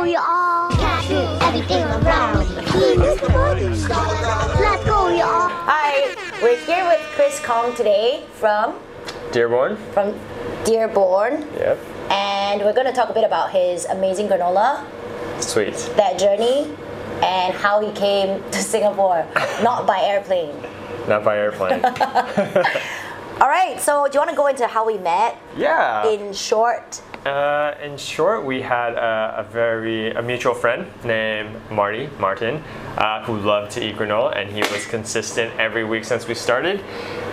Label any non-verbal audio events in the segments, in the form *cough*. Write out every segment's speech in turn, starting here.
go, y'all. Cat do everything around. He is the body. Let's go, y'all. Hi, we're here with Chris Kong today from Dearborn. from Dearborn, Yep. and we're going to talk a bit about his amazing granola, Sweet. that journey, and how he came to *laughs* Singapore, not by airplane. Not by airplane. *laughs* All right, so do you want to go into how we met yeah. in short? Uh, in short, we had a, a very a mutual friend named Marty Martin, uh, who loved to eat granola, and he was consistent every week since we started.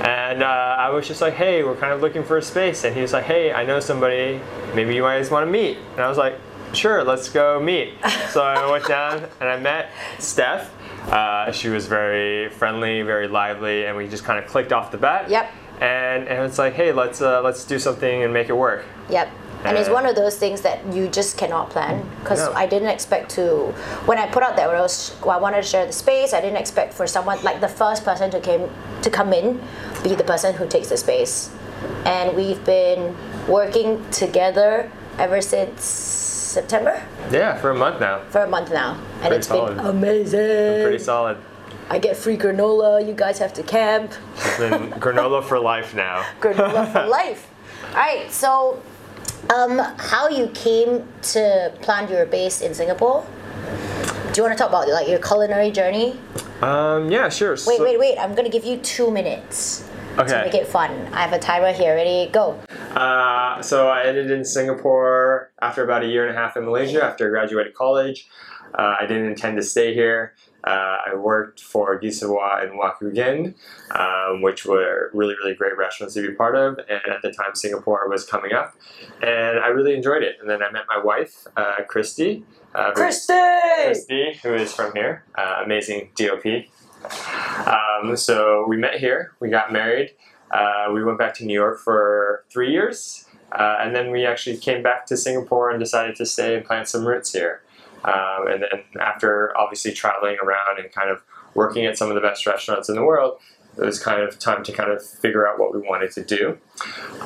And uh, I was just like, "Hey, we're kind of looking for a space," and he was like, "Hey, I know somebody. Maybe you guys want to meet." And I was like, "Sure, let's go meet." *laughs* so I went down and I met Steph. Uh, she was very friendly, very lively, and we just kind of clicked off the bat. Yep. And, and it's like, hey, let's uh, let's do something and make it work. Yep. And it's Uh, one of those things that you just cannot plan because No. I didn't expect to. When I put out that I was, well, I wanted to share the space. I didn't expect for someone like the first person to came to come in, be the person who takes the space, and we've been working together ever since September Yeah, for a month now. for a month now, and Pretty it's solid. been amazing. Pretty solid. I get free granola. You guys have to camp. *laughs* Granola for life now. granola for *laughs* life. All right, so um, how you came to plant your base in Singapore? Do you want to talk about like your culinary journey? Um, yeah, sure. Wait, So- wait, wait! I'm gonna give you two minutes okay. to make it fun. I have a timer here. Ready? Go. Uh, so I ended in Singapore after about a year and a half in Malaysia after I graduated college. Uh, I didn't intend to stay here. Uh, I worked for Gisawa and Waku Ghin, um, which were really, really great restaurants to be part of. And at the time, Singapore was coming up, and I really enjoyed it. And then I met my wife, uh, Christy. Uh, who- Christy, who is from here, uh, amazing DOP. Um, so we met here, we got married, uh, we went back to New York for three years, uh, and then we actually came back to Singapore and decided to stay and plant some roots here. Um, and then after obviously traveling around and kind of working at some of the best restaurants in the world, it was kind of time to kind of figure out what we wanted to do.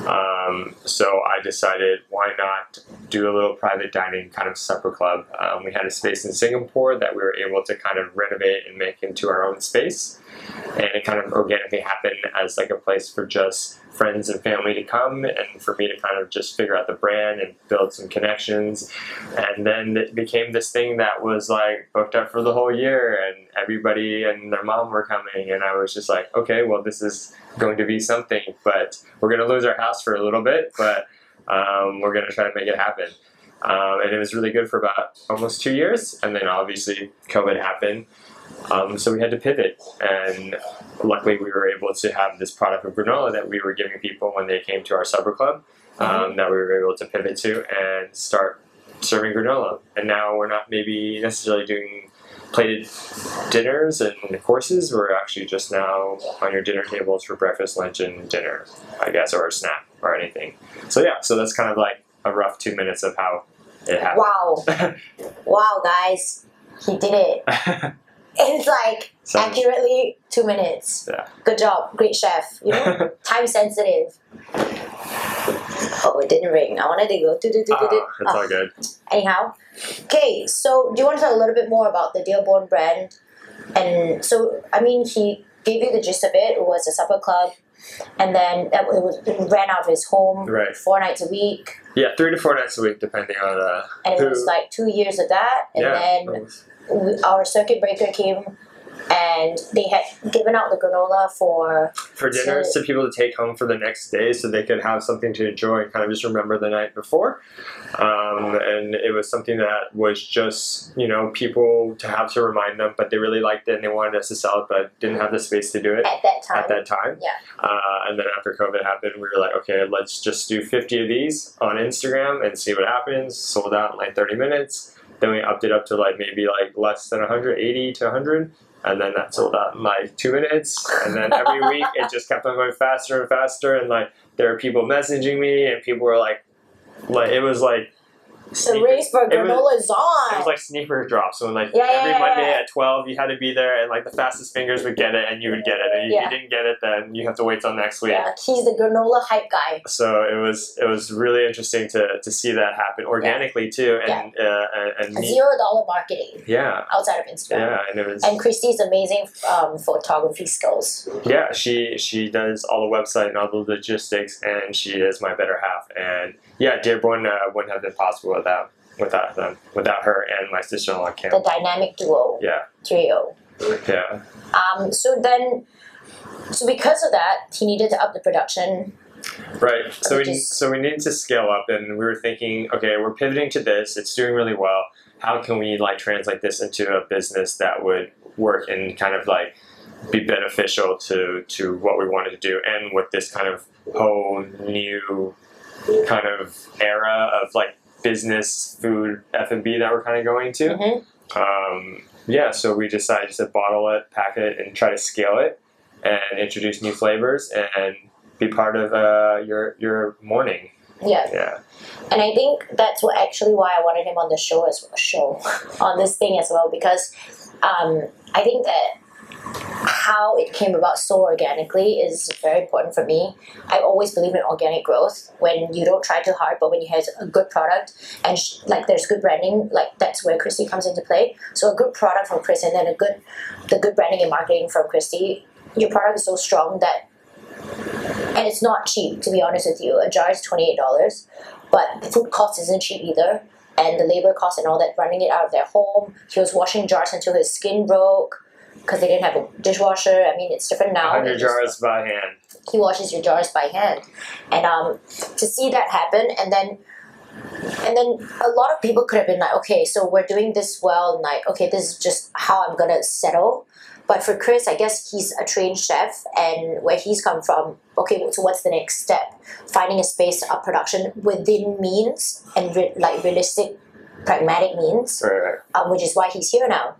Um, so I decided why not do a little private dining kind of supper club. Um, we had a space in Singapore that we were able to kind of renovate and make into our own space. And it kind of organically happened as like a place for just friends and family to come and for me to kind of just figure out the brand and build some connections. And then it became this thing that was like booked up for the whole year and everybody and their mom were coming and I was just like, okay, well this is going to be something, but we're gonna lose our house for a little bit, but um, we're gonna try to make it happen. Um, and it was really good for about almost two years, and then obviously COVID happened, um, so we had to pivot. And luckily, we were able to have this product of granola that we were giving people when they came to our supper club, um, that we were able to pivot to and start serving granola. And now we're not maybe necessarily doing plated dinners and courses. We're actually just now on your dinner tables for breakfast, lunch, and dinner, I guess, or a snack or anything. So yeah, so that's kind of like a rough two minutes of how it happened. Wow, *laughs* wow, guys, he did it. *laughs* It's like Sounds- accurately two minutes. Yeah. Good job, great chef. You know, *laughs* time sensitive. Oh, it didn't ring. I wanted to go. Do, do, do, do, do. Ah, it's all good. Anyhow, okay. So, do you want to talk a little bit more about the Dearborn brand? And so, I mean, he gave you the gist of it. It was a supper club, and then that it was ran out of his home Right. four nights a week, Yeah, three to four nights a week, depending on uh, and it who. was like two years of that, and yeah, then we, our circuit breaker came, and they had given out the granola for for dinners So- to people to take home for the next day so they could have something to enjoy and kind of just remember the night before. Um, and it was something that was just, you know, people to have to remind them, but they really liked it and they wanted us to sell it, but didn't have the space to do it at that time. at that time. Yeah. Uh, and then after COVID happened, we were like, okay, let's just do 50 of these on Instagram and see what happens. Sold out in like 30 minutes. Then we upped it up to like maybe like less than 100, 80 to 100. And then that's all out my two minutes. And then every *laughs* week it just kept on going faster and faster. And like there were people messaging me and people were like, like it was like The race for was- granola is on. It was like sneaker drops. So like yeah, every yeah, Monday yeah. at twelve, you had to be there, and like the fastest fingers would get it, and you would get it. And if you didn't get it, then you have to wait till next week. yeah, he's the granola hype guy. So it was it was really interesting to, to see that happen organically too, and uh, and, and Zero dollar marketing yeah, outside of Instagram. yeah, and it was And Christy's amazing um, photography skills. yeah. She she does all the website and all the logistics, and she is my better half. And yeah, Dearborn uh, wouldn't have been possible without without them, without her and my sister in law Kim. The dynamic duo Yeah, trio. yeah. Um, so then, so because of that, he needed to up the production. Right. So we just- so we needed to scale up, and we were thinking, okay, we're pivoting to this. It's doing really well. How can we like translate this into a business that would work and kind of like be beneficial to to what we wanted to do, and with this kind of whole new kind of era of like business food F and B that we're kind of going to. Mhm. Um, yeah, so we decided to bottle it, pack it, and try to scale it, and introduce new flavors and be part of uh, your your morning. Yeah, Yeah, and I think that's what actually why I wanted him on the show as well, show on this thing as well because um, I think that how it came about so organically is very important for me. I always believe in organic growth when you don't try too hard, but when you have a good product and sh- like there's good branding, like that's where Christy comes into play. So a good product from Chris and then a good the good branding and marketing from Christy, your product is so strong that and it's not cheap to be honest with you. A jar is twenty eight dollars, but the food cost isn't cheap either. And the labor cost and all that, running it out of their home. He was washing jars until his skin broke because they didn't have a dishwasher. I mean, it's different now. hundred They just- jars by hand. he washes your jars by hand and um, to see that happen and then and then a lot of people could have been like okay so we're doing this well and like okay this is just how i'm gonna settle but for chris i guess he's a trained chef and where he's come from okay so what's the next step finding a space of production within means and re- like realistic pragmatic means Right, right. um, which is why he's here now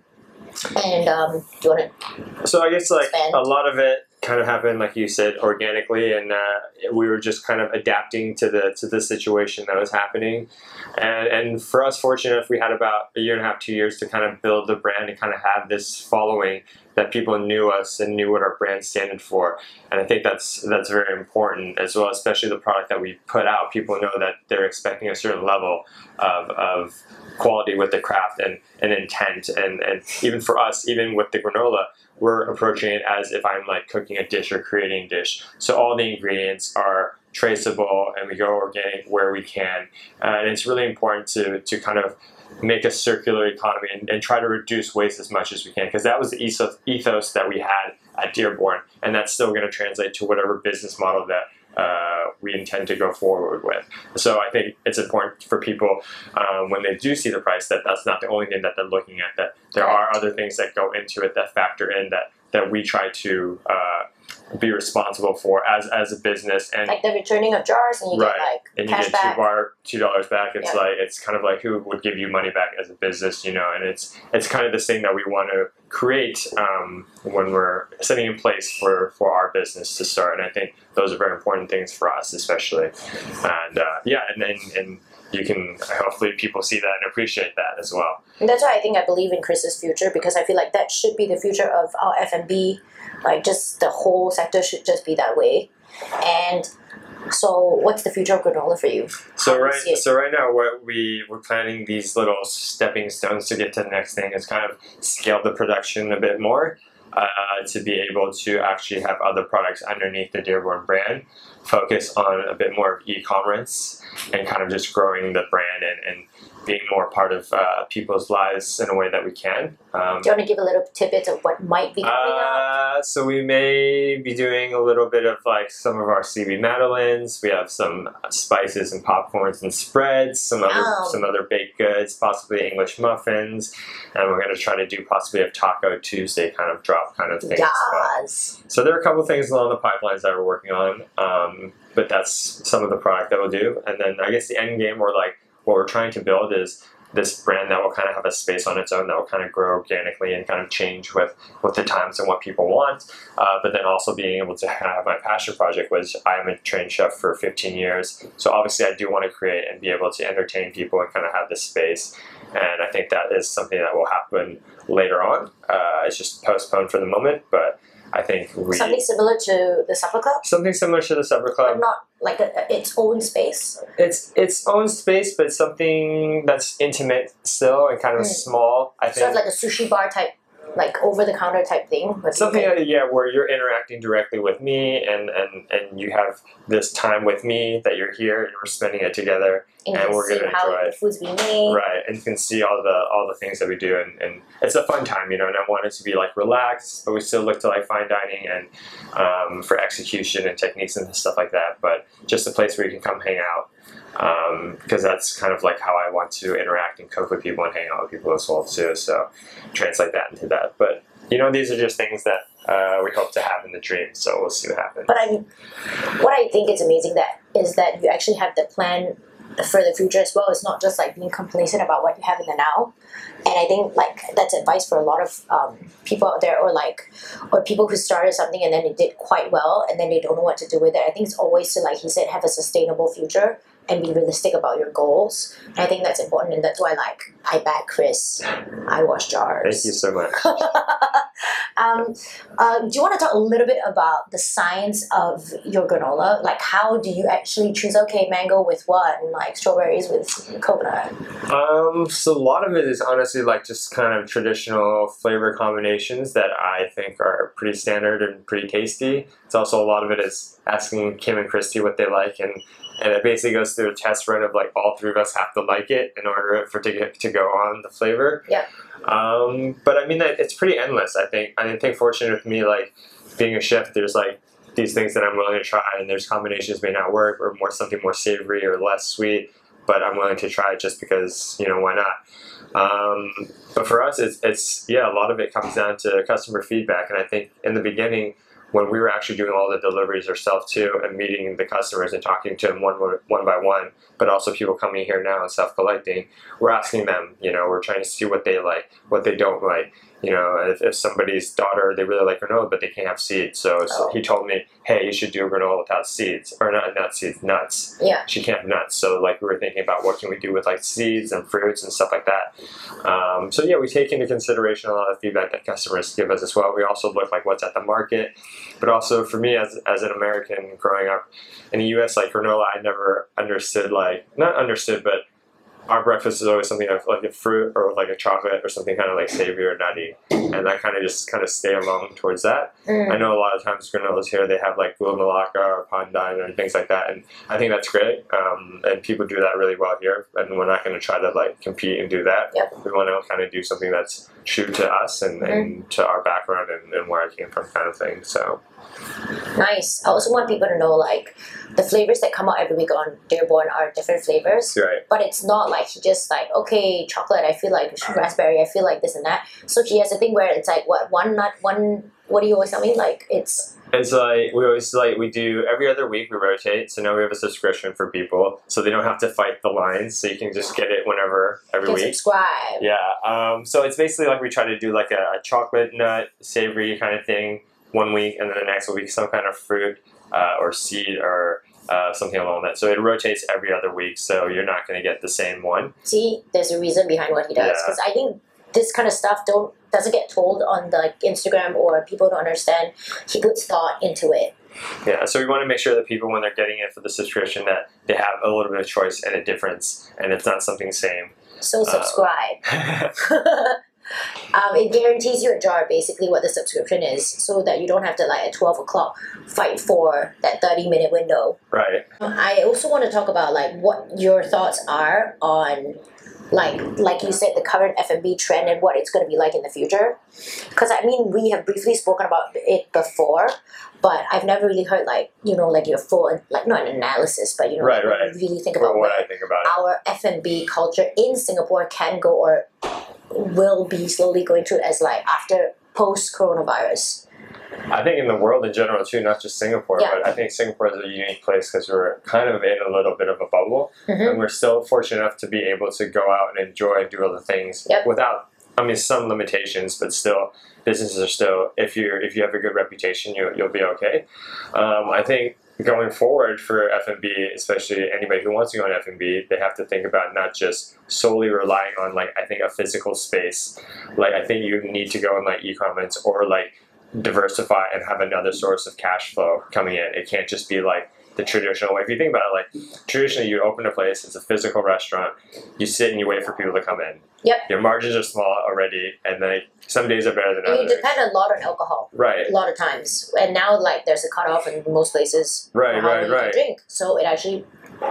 and um, do you want to So I guess like Expand. a lot of it kind of happened, like you said, organically, and uh, we were just kind of adapting to the to the situation that was happening. And and for us, fortunate enough, we had about a year and a half, two years to kind of build the brand and kind of have this following that people knew us and knew what our brand standed for. And I think that's that's very important as well, especially the product that we put out. People know that they're expecting a certain level of, of quality with the craft and, and intent and, and even for us, even with the granola, we're approaching it as if I'm like cooking a dish or creating a dish. So all the ingredients are traceable and we go organic where we can. And it's really important to, to kind of make a circular economy and, and try to reduce waste as much as we can because that was the ethos, ethos that we had at Dearborn and that's still going to translate to whatever business model that uh, we intend to go forward with. So I think it's important for people um, when they do see the price that that's not the only thing that they're looking at. That there are other things that go into it that factor in that that we try to uh, be responsible for as as a business and. like the returning of jars and you Right. get like and you get back two bar two dollars back. It's Yeah. like it's kind of like who would give you money back as a business, you know? And it's it's kind of this thing that we want to create um, when we're setting in place for for our business to start. And I think those are very important things for us, especially. And uh, yeah, and, and and you can hopefully people see that and appreciate that as well. And that's why I think I believe in Chris's future because I feel like that should be the future of our F and B. Like just the whole sector should just be that way. And so, what's the future of granola for you? So How do you right, so right now, what we we're planning these little stepping stones to get to the next thing is kind of scale the production a bit more, uh, to be able to actually have other products underneath the Dearborn brand, focus on a bit more of e-commerce and kind of just growing the brand and, and being more part of uh, people's lives in a way that we can. Um, Do you want to give a little tidbit of what might be coming up? uh, so we may be doing a little bit of like some of our CB madeleines. We have some spices and popcorns and spreads. Some other Yum. some other baked goods, possibly English muffins, and we're going to try to do possibly a Taco Tuesday kind of drop kind of thing. well. So there are a couple things along the pipelines that we're working on, um, but that's some of the product that we'll do. And then I guess the end game or like what we're trying to build is this brand that will kind of have a space on its own that will kind of grow organically and kind of change with with the times and what people want. Uh, but then also being able to have my passion project, which I am a trained chef for 15 years. So obviously, I do want to create and be able to entertain people and kind of have this space. And I think that is something that will happen later on. Uh, it's just postponed for the moment, but I think we Something similar to the supper club, something similar to the supper but club. not like a, a- its own space. It's its own space, but something that's intimate still and kind of Mm. small. I think Sort of like a sushi bar type, like over the counter type thing. something can- yeah where you're interacting directly with me and, and and you have this time with me that you're here and we're spending it together and and we're gonna how enjoy the food's being made. right and you can see all the all the things that we do and, and it's a fun time you know and i want it to be like relaxed but we still look to like fine dining and um, for execution and techniques and stuff like that but just a place where you can come hang out because that's kind of like how I want to interact and cook with people and hang out with people as well too. So translate that into that. But you know, these are just things that uh, we hope to have in the dream. So we'll see what happens. But I, what I think is amazing that is that you actually have the plan for the future as well. It's not just like being complacent about what you have in the now. And I think like that's advice for a lot of um, people out there, or like, or people who started something and then it did quite well, and then they don't know what to do with it. I think it's always to like he said, have a sustainable future and be realistic about your goals. And I think that's important, and that's why I like I back Chris, I wash jars. Thank you so much. *laughs* Um, uh, do you want to talk a little bit about the science of your granola? Like, how do you actually choose? Okay, mango with what, and like strawberries with coconut. Um, so a lot of it is honestly like just kind of traditional flavor combinations that I think are pretty standard and pretty tasty. It's also a lot of it is asking Kim and Christy what they like and and it basically goes through a test run of like all three of us have to like it in order for to get to go on the flavor. Yeah. Um, but I mean that it's pretty endless. I think I think fortunate with me like being a chef, there's like these things that I'm willing to try, and there's combinations may not work or more something more savory or less sweet but I'm willing to try it just because you know why not. Um, but for us, it's it's yeah, a lot of it comes down to customer feedback, and I think in the beginning. When we were actually doing all the deliveries ourselves too, and meeting the customers and talking to them one one by one, but also people coming here now and self collecting, we're asking them. You know, we're trying to see what they like, what they don't like. You know, if, if somebody's daughter they really like granola, but they can't have seeds, so, so Oh. he told me, hey, you should do a granola without seeds, or not not seeds, nuts Yeah. she can't have nuts. So like we were thinking about what can we do with like seeds and fruits and stuff like that. Um, so yeah, we take into consideration a lot of feedback that customers give us as well. We also look like what's at the market, but also for me as as an American growing up in the U.S. like granola, I never understood like not understood, but our breakfast is always something of like a fruit or like a chocolate or something kind of like savory or nutty, and I kind of just kind of stay along towards that. Mm. I know a lot of times granolas here they have like gula melaka or pandan or things like that, and I think that's great. Um, and people do that really well here, and we're not going to try to like compete and do that. Yep. We want to kind of do something that's true to us and, and to our background and, and where I came from, kind of thing. So Nice. I also want people to know like the flavors that come out every week on Dearborn are different flavors. right, But it's not like he just like okay chocolate. I feel like raspberry. I feel like this and that. So he has a thing where it's like what one nut one. What do you always tell me? Like it's it's like we always like we do every other week we rotate. So now we have a subscription for people, so they don't have to fight the lines. So you can just get it whenever every you week. subscribe. Yeah. Um, so it's basically like we try to do like a, a chocolate nut savory kind of thing one week, and then the next week some kind of fruit uh, or seed or uh, something along that. So it rotates every other week, so you're not going to get the same one. See, there's a reason behind what he does Yeah. because I think this kind of stuff don't doesn't get told on the Instagram or people don't understand. He puts thought into it. Yeah. So we want to make sure that people, when they're getting it for the subscription, that they have a little bit of choice and a difference, and it's not something same. So Uh, subscribe. *laughs* *laughs* um, it guarantees you a jar, basically what the subscription is, so that you don't have to like at twelve o'clock fight for that thirty minute window. right. I also want to talk about like what your thoughts are on like like you said the current F&B trend and what it's going to be like in the future. Because I mean we have briefly spoken about it before but I've never really heard like you know like your full like not an analysis but you know Right, like, right. really think about what I think about our F&B culture in Singapore can go or will be slowly going through as like after post coronavirus I think in the world in general too, not just Singapore, Yeah. but I think Singapore is a unique place because we're kind of in a little bit of a bubble, Mhm. and we're still fortunate enough to be able to go out and enjoy and do other things Yep. without. I mean, some limitations, but still, businesses are still. If you if you have a good reputation, you you'll be okay. Um, I think going forward for F&B, especially anybody who wants to go on F&B, they have to think about not just solely relying on like I think a physical space. Like I think you need to go in like e-commerce or like diversify and have another source of cash flow coming in. It can't just be like the traditional way. If you think about it, like traditionally you open a place, it's a physical restaurant, you sit and you wait for people to come in. Yep. Your margins are small already, and then some days are better than And you depend a lot on alcohol. Right. a lot of times. And now, like, there's a cutoff in most places. Right, right, right. Drink, so it actually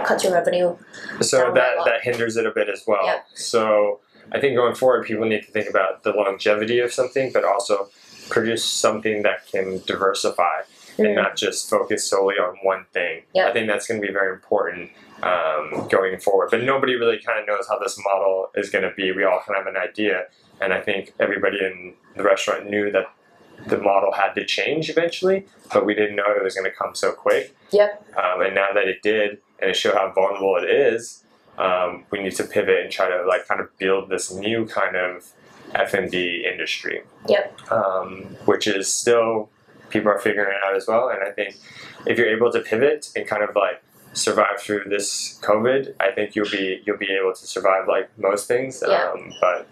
cuts your revenue. So down by a that that hinders it a bit as well. Yeah. So I think going forward, people need to think about the longevity of something, but also produce something that can diversify and Mm. not just focus solely on one thing. Yeah. I think that's going to be very important um, going forward. But nobody really kind of knows how this model is going to be. We all kind of have an idea, and I think everybody in the restaurant knew that the model had to change eventually, but we didn't know it was going to come so quick. Yep. Um, and now that it did, and it showed how vulnerable it is, um, we need to pivot and try to like kind of build this new kind of F and B industry. Yep. Um, which is still people are figuring it out as well. And I think if you're able to pivot and kind of like survive through this COVID, I think you'll be you'll be able to survive like most things. Yeah. Um, but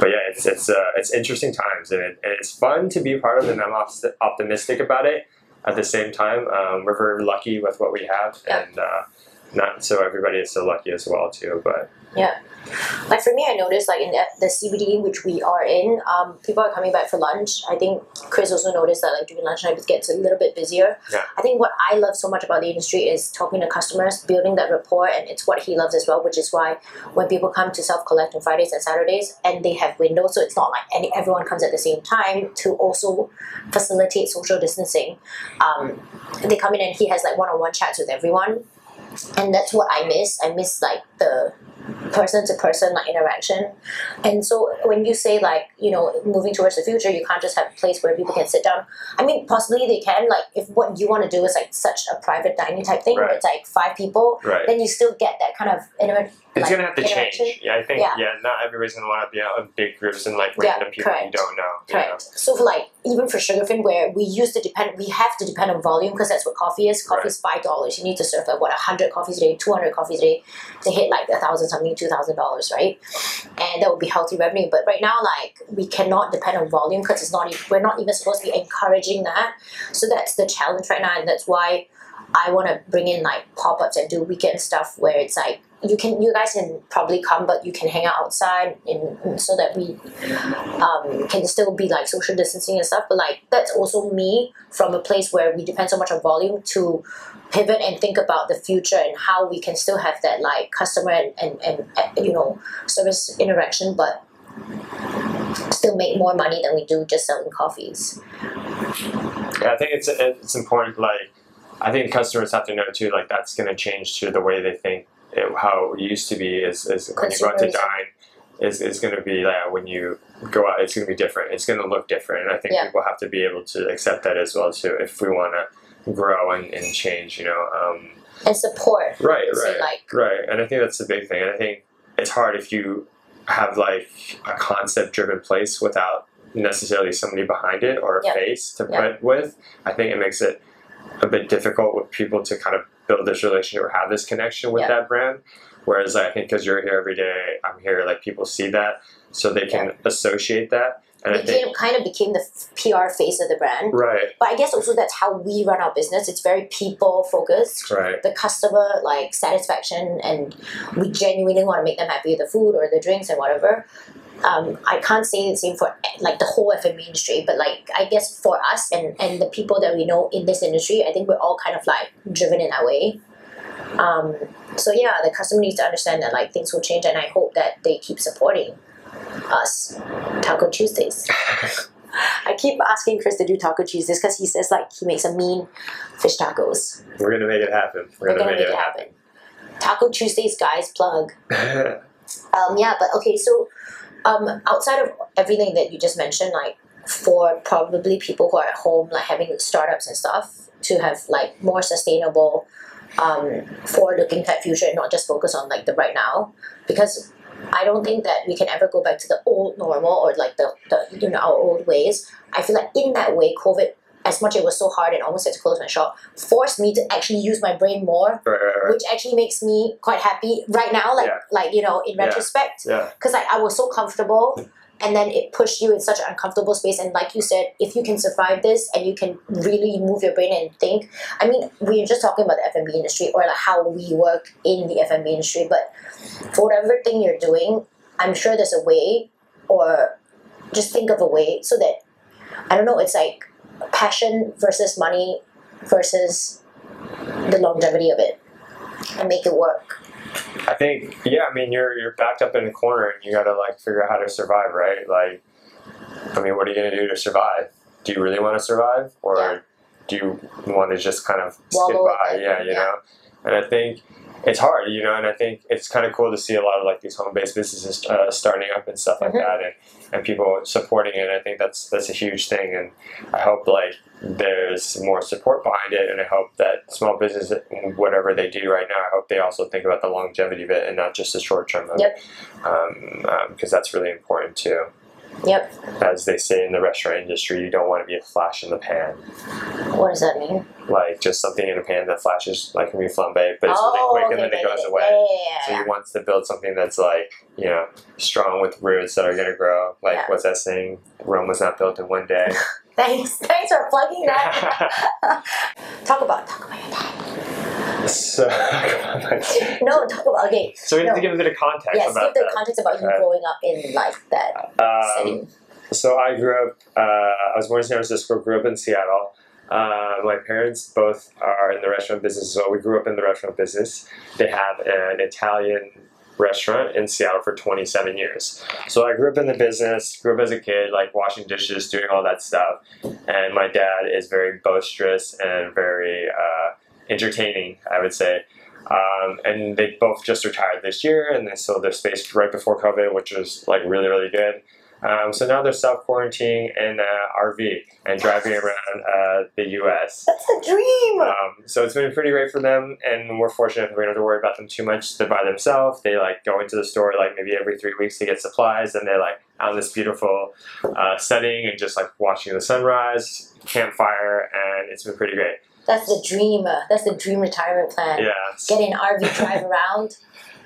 but yeah, it's it's uh, it's interesting times, and, it, and it's fun to be part of. And I'm opti- optimistic about it. At the same time, um, we're very lucky with what we have, Yeah. and uh, not so everybody is so lucky as well too. But Yeah. Like for me, I noticed like in the, CBD which we are in, um, people are coming back for lunch. I think Chris also noticed that like during lunchtime it gets a little bit busier. Yeah. I think what I love so much about the industry is talking to customers, building that rapport, and it's what he loves as well. Which is why when people come to self collect on Fridays and Saturdays, and they have windows, so it's not like any everyone comes at the same time to also facilitate social distancing. Um, they come in and he has like one on one chats with everyone, and that's what I miss. I miss like the person to person like interaction. And so when you say like, you know, moving towards the future, you can't just have a place where people can sit down. I mean, possibly they can, like if what you want to do is like such a private dining type thing where Right. it's like five people, right, then you still get that kind of intimate it's like, gonna have to change. Yeah, I think Yeah. yeah, not everybody's gonna want to be out in big groups and like Yeah, random people you don't know. you know? Correct. So for like even for Sugarfin, where we used to depend, we have to depend on volume because that's what coffee is. Coffee is five dollars. You need to serve like what hundred coffees a day, two hundred coffees a day to hit like a thousand something, two thousand dollars, right? And that would be healthy revenue. But right now, like we cannot depend on volume because it's not. We're not even supposed to be encouraging that. So that's the challenge right now, and that's why I want to bring in like pop ups and do weekend stuff where it's like you can you guys can probably come but you can hang out outside in, so that we um, can still be like social distancing and stuff but like that's also me from a place where we depend so much on volume to pivot and think about the future and how we can still have that like customer and, and, and you know service interaction but still make more money than we do just selling coffees Yeah, I think it's it's important. Like, I think customers have to know too. Like, that's going to change to the way they think. It, how it used to be is, is when you go out to dine, is, is going to be that when you go out, it's going to be different. It's going to look different, and I think Yeah. people have to be able to accept that as well too. If we want to grow and, and change, you know. Um, and support right, right, like- right. And I think that's the big thing. And I think it's hard if you have like a concept-driven place without necessarily somebody behind it or a Yeah. face to Yeah. put with. I think it makes it a bit difficult with people to kind of build this relationship or have this connection with Yeah. that brand. Whereas I think because you're here every day, I'm here, like people see that, so they can associate that. And I became think kind of became the PR face of the brand right, but I guess also that's how we run our business. It's very people focused. right, The customer like satisfaction, and we genuinely want to make them happy with the food or the drinks and whatever. Um, I can't say the same for like the whole F&B industry, but like I guess for us and and the people that we know in this industry, I think we're all kind of like driven in that way. Um, so yeah, the customer needs to understand that like things will change, and I hope that they keep supporting us. Taco Tuesdays. *laughs* I keep asking Chris to do Taco Tuesdays because he says like he makes a mean fish tacos. we're gonna make it happen. We're, We're gonna make it happen. Taco Tuesdays, guys, plug. *laughs* Um, yeah, but okay, so um, outside of everything that you just mentioned, like for probably people who are at home, like having startups and stuff, to have like more sustainable, um, forward-looking type future, and not just focus on like the right now, because I don't think that we can ever go back to the old normal or like the, the you know our old ways. I feel like in that way, COVID, as much as it was so hard and almost had to close my shop, forced me to actually use my brain more, Right, right, right. which actually makes me quite happy right now. Like Yeah. like you know in Yeah. retrospect, Yeah. because like I was so comfortable. And then it pushed you in such an uncomfortable space. And like you said, if you can survive this and you can really move your brain and think, I mean, we're just talking about the F&B industry or like how we work in the F&B industry, but for whatever thing you're doing, I'm sure there's a way, or just think of a way so that I don't know. It's like passion versus money versus the longevity of it, and make it work. I think yeah, I mean you're you're backed up in a corner and you gotta like figure out how to survive, right? Like I mean what are you gonna do to survive? Do you really wanna survive? Or Yeah. do you wanna just kind of Wallow by? Yeah, you yeah. know? And I think it's hard, you know, and I think it's kind of cool to see a lot of like these home-based businesses uh, starting up and stuff like Mhm. that, and, and people supporting it. I think that's that's a huge thing, and I hope like there's more support behind it, and I hope that small business, whatever they do right now, I hope they also think about the longevity of it and not just the short term. Yep. Um, because that's really important too. Yep. As they say in the restaurant industry, you don't want to be a flash in the pan, What does that mean? like just something in a pan that flashes like can be flambe, but it's really quick oh, and then it Oh, goes okay. away. Yeah, So he wants to build something that's like, you know, strong with roots that are gonna grow. Like Yeah. what's that saying? Rome was not built in one day. *laughs* Thanks, thanks for plugging that. *laughs* *laughs* talk about talk about your dad. So, *laughs* No, talk about okay. so we have to give a bit of context Yes, about give the that. context about you growing up in like that Um, setting. so I grew up. Uh, I was born in San Francisco. Grew up in Seattle. Uh, my parents both are in the restaurant business, so we grew up in the restaurant business. They have an Italian restaurant in Seattle for 27 years. So I grew up in the business, grew up as a kid, like washing dishes, doing all that stuff. And my dad is very boisterous and very uh, entertaining, I would say. Um, and they both just retired this year, and they sold their space right before COVID, which was like really, really good. Um, so now they're self quarantining in an RV and driving around uh, the U.S. That's a dream. Um, so it's been pretty great for them, and we're fortunate we don't have to worry about them too much. They're by themselves. They like go into the store like maybe every three weeks to get supplies, and they're like out in this beautiful uh, setting and just like watching the sunrise, campfire, and it's been pretty great. That's the dream. uh, That's the dream retirement plan. Yeah. Get in RV, drive *laughs* around.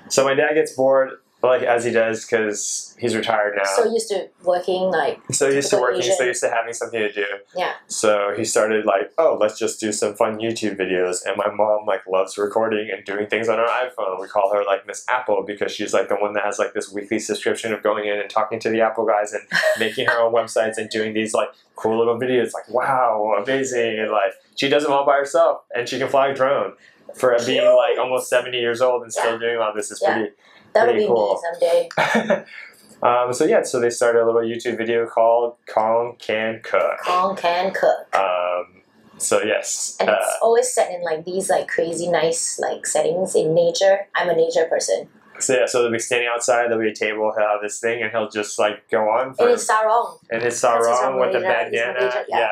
So my dad gets bored, like as he does, because he's retired now. So used to working like So used to working, so used to having something to do. Yeah. So he started like, oh, let's just do some fun YouTube videos. And my mom like loves recording and doing things on her iPhone. We call her like Miss Apple because she's like the one that has like this weekly subscription of going in and talking to the Apple guys and *laughs* making her own websites and doing these like cool little videos. Like, wow, amazing! And like she does them all by herself, and she can fly a drone. For being like almost seventy years old and still Yeah. doing all this is Yeah. pretty that would Pretty be cool. me someday. *laughs* um, so yeah, so they started a little YouTube video called Kong Can Cook. Kong can cook. Um, so yes, And uh, it's always set in like these like crazy nice like settings in nature. I'm a nature person. so yeah, so they'll be standing outside. There'll be a table. He'll have this thing, and he'll just like go on And for it's sarong. and his his sarong with the bandana. Yeah. yeah.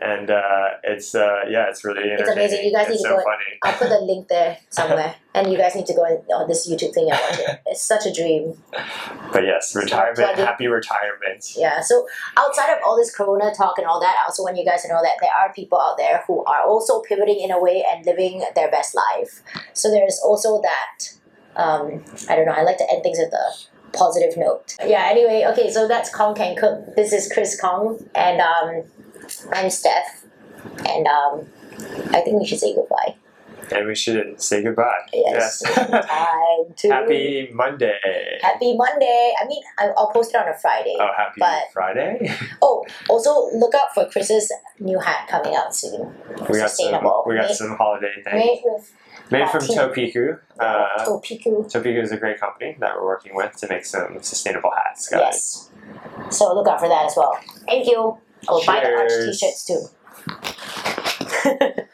And uh, it's uh, yeah, it's really It's amazing. You guys it's need to so go funny. I'll put the link there *laughs* somewhere, and you guys need to go on, this YouTube thing and watch it. *laughs* It's such a dream. But yes, retirement, plugging. happy retirement. Yeah. So outside of all this Corona talk and all that, I also want you guys to know that there are people out there who are also pivoting in a way and living their best life. So there's also that. Um, I don't know. I like to end things with a positive note. Yeah. Anyway. Okay. So that's Kong Can Cook. This is Chris Kong, and um, I'm Steph, and um, I think we should say goodbye. And we should say goodbye. Yes. Yes. Time *laughs* to happy Monday. Happy Monday. I mean, I'll post it on a Friday. Oh, happy But- Friday. Oh, also look out for Chris's new hat coming out soon. we got some. We got Made- some holiday things Made with made from. Topiku. Uh, oh, Piku. Topiku is a great company that we're working with to make some sustainable hats, guys. Yes. So look out for that as well. Thank you. I will buy the Arch t-shirts too. *laughs*